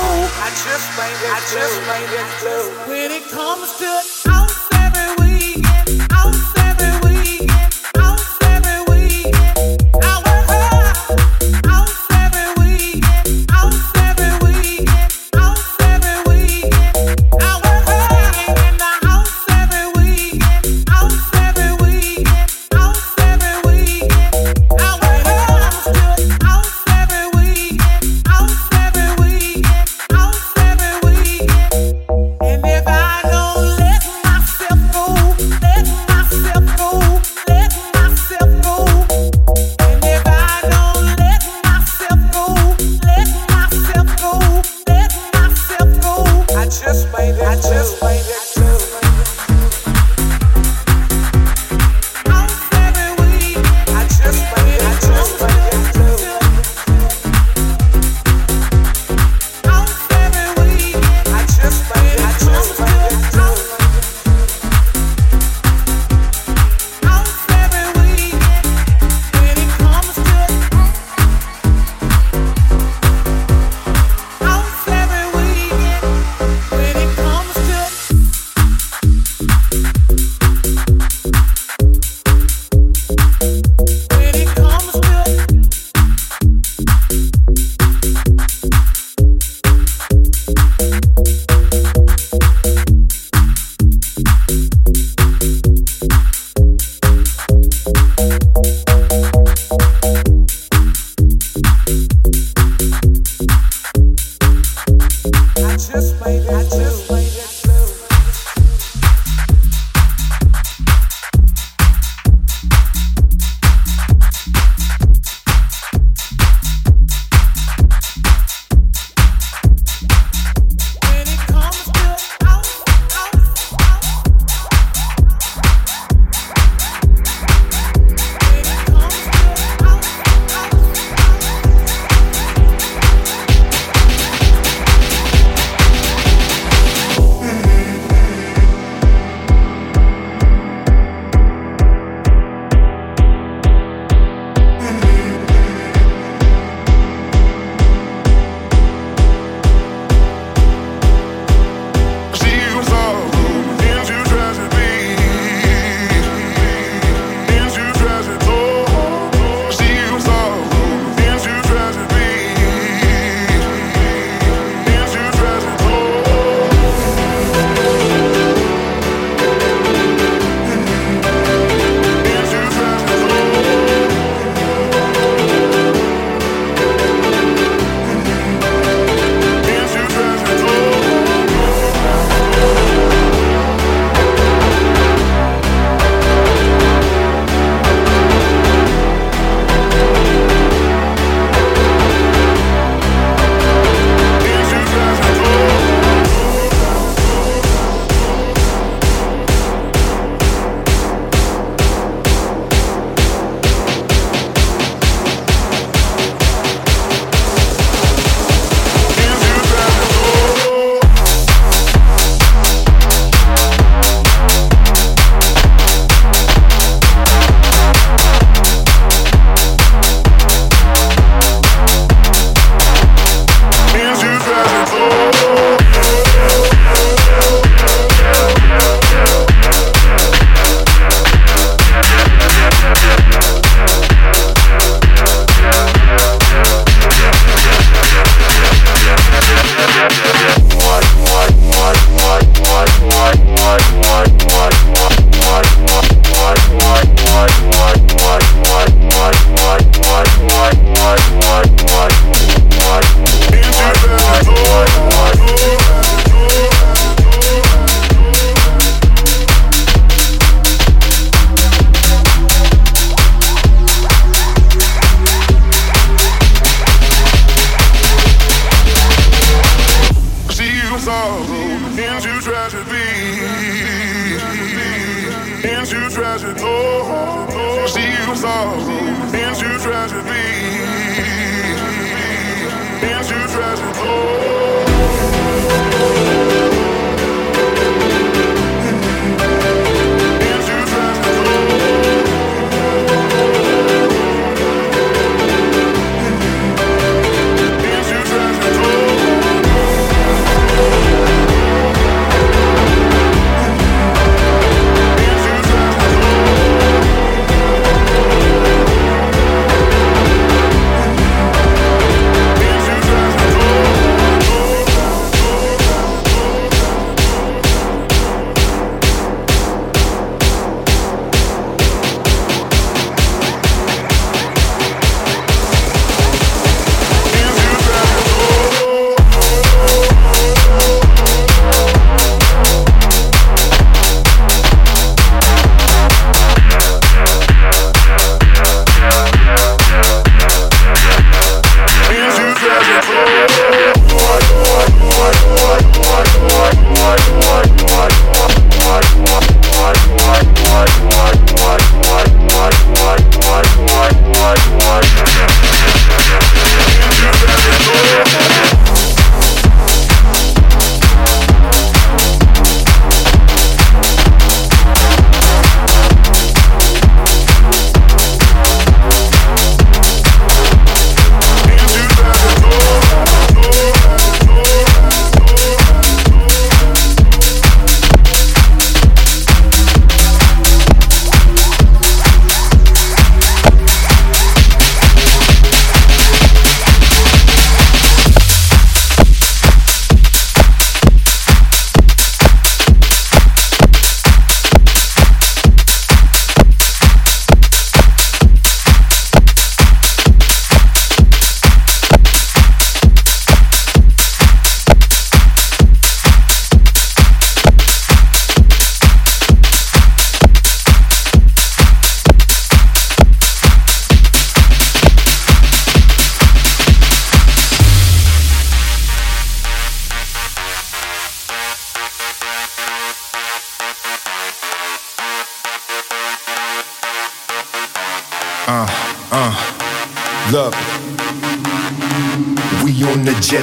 through. I just made it. I just made it through. When it comes to I'm every week. trust.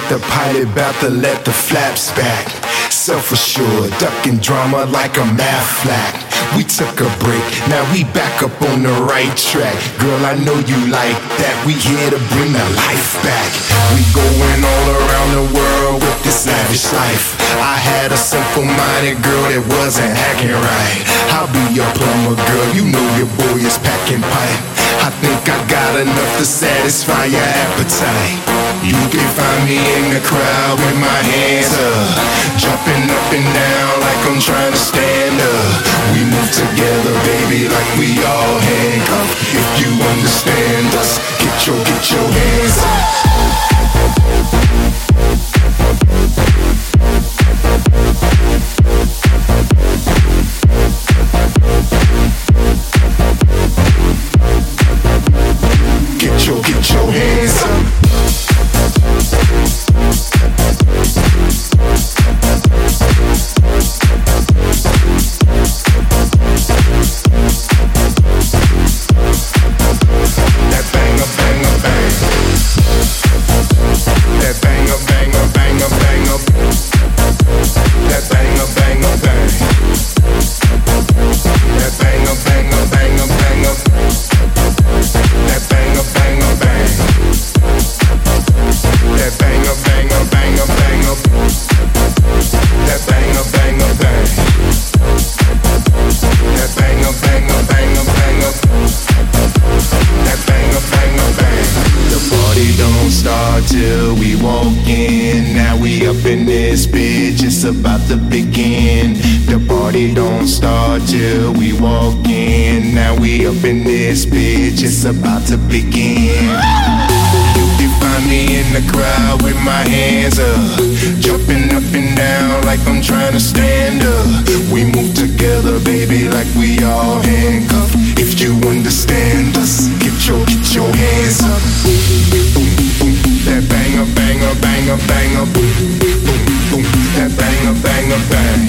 To let the flaps back. Self-assured, ducking drama like a math flat. We took a break, now we back up on the right track. Girl, I know you like that. We here to bring the life back. We going all around the world with this lavish life. I had a simple-minded girl that wasn't acting right. I'll be your plumber, girl. You know your boy is packing pipe. I think I got enough to satisfy your appetite. You can find me in the crowd with my hands up, jumping up and down like I'm trying to stand up. We move together, baby, like we all handcuffed. If you understand us, get your get your hands up. Bang.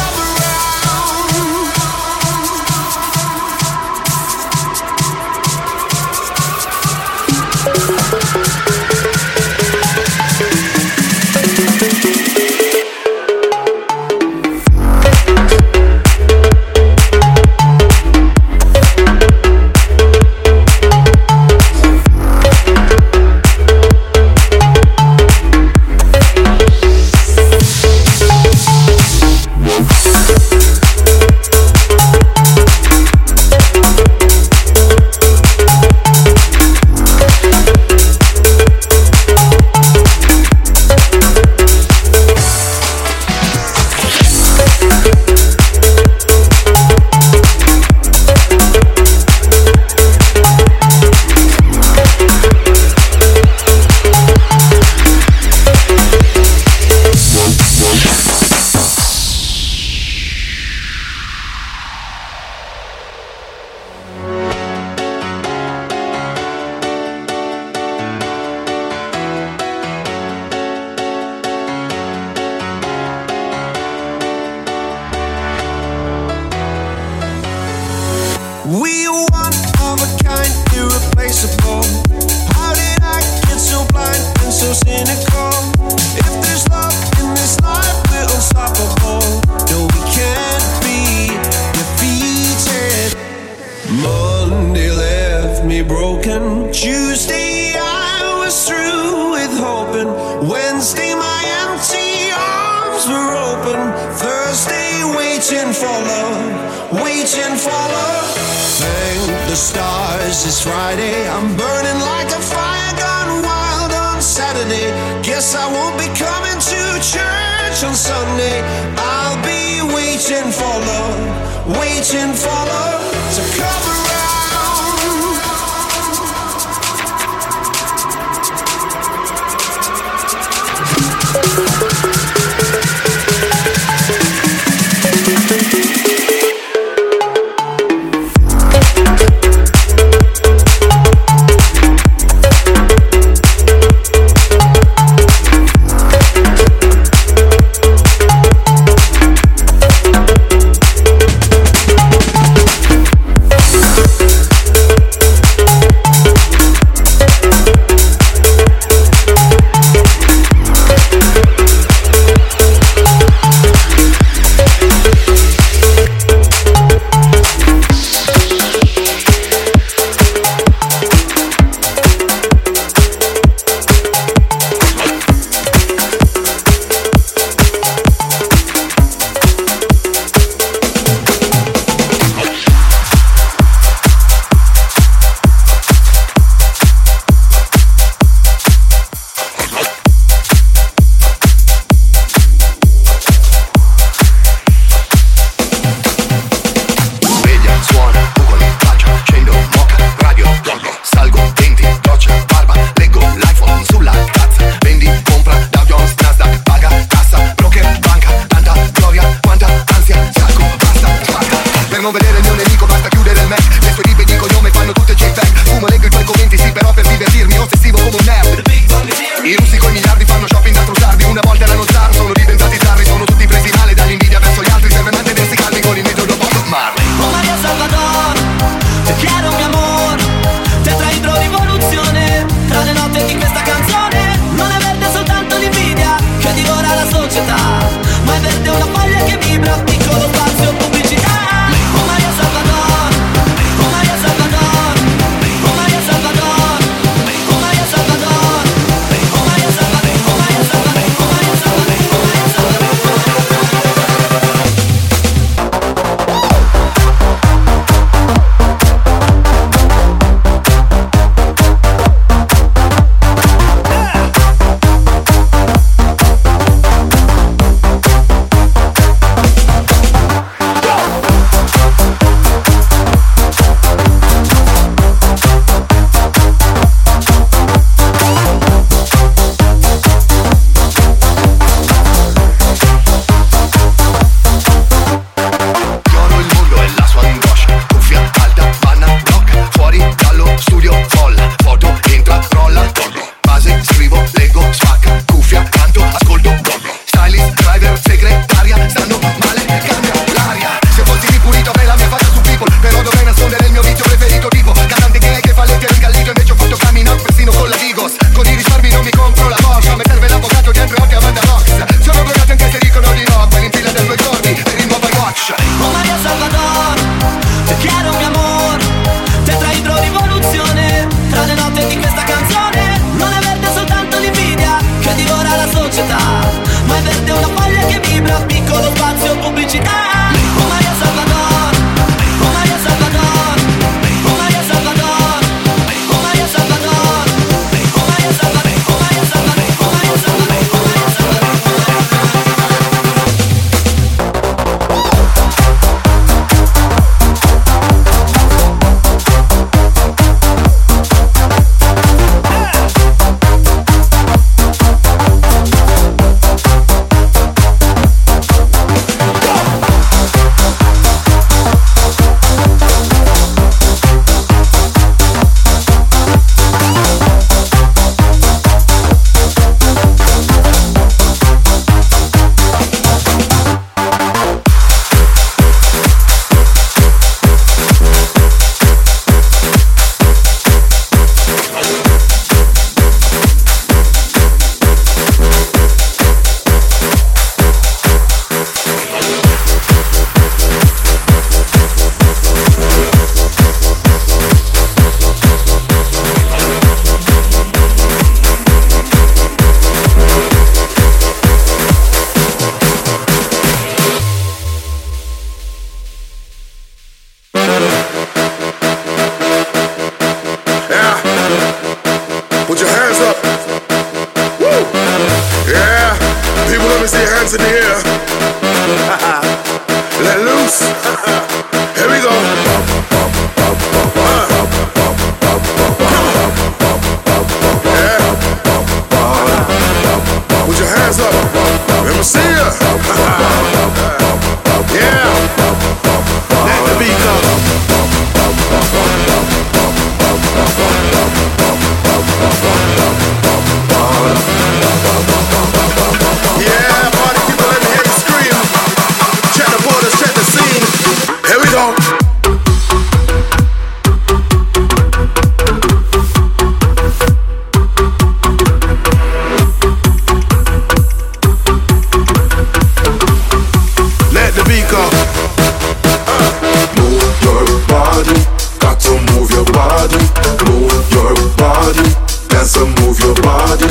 body,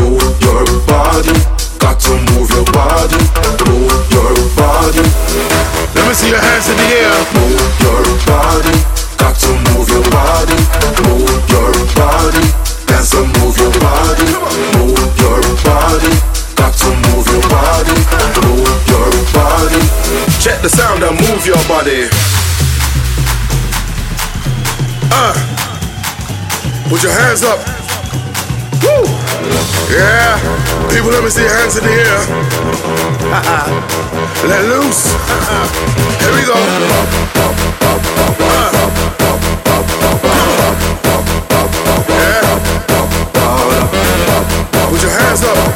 move your body. Got to move your body, move your body. Let me see your hands in the air. Move your body, got to move your body, move your body. Dance and move your body, move your body. Got to move your body, move your body. Check the sound and move your body. Put your hands up. Yeah, people, let me see hands in the air. let loose. Here we go. Yeah. Put your hands up.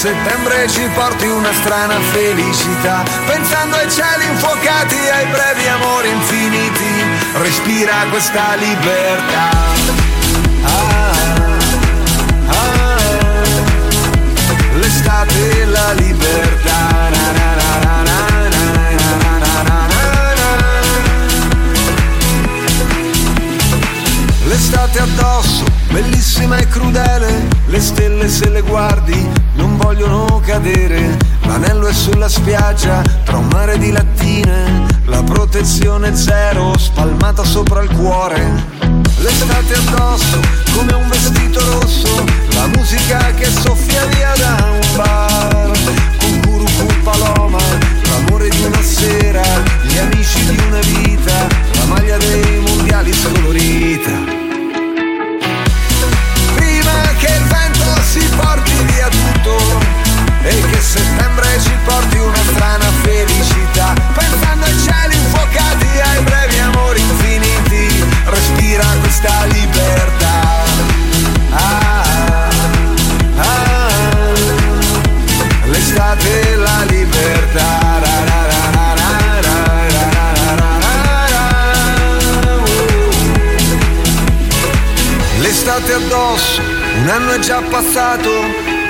Settembre ci porti una strana felicità, pensando ai cieli infuocati, ai brevi amori infiniti, respira questa libertà. Ah, ah, l'estate e la libertà. Na, na, L'estate addosso, bellissima e crudele, le stelle se le guardi non vogliono cadere, l'anello è sulla spiaggia tra un mare di lattine, la protezione zero spalmata sopra il cuore. L'estate addosso come un vestito rosso, la musica che soffia via da un bar, con Curucu Paloma, l'amore di una sera, gli amici di una vita, la maglia dei mondiali scolorita. E che settembre ci porti una strana felicità pensando ai cieli infuocati ai brevi amori infiniti respira questa libertà ah, ah, l'estate e la libertà L'estate addosso un anno è già passato,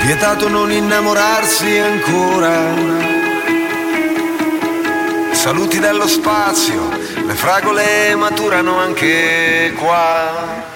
vietato non innamorarsi ancora. Saluti dallo spazio, le fragole maturano anche qua.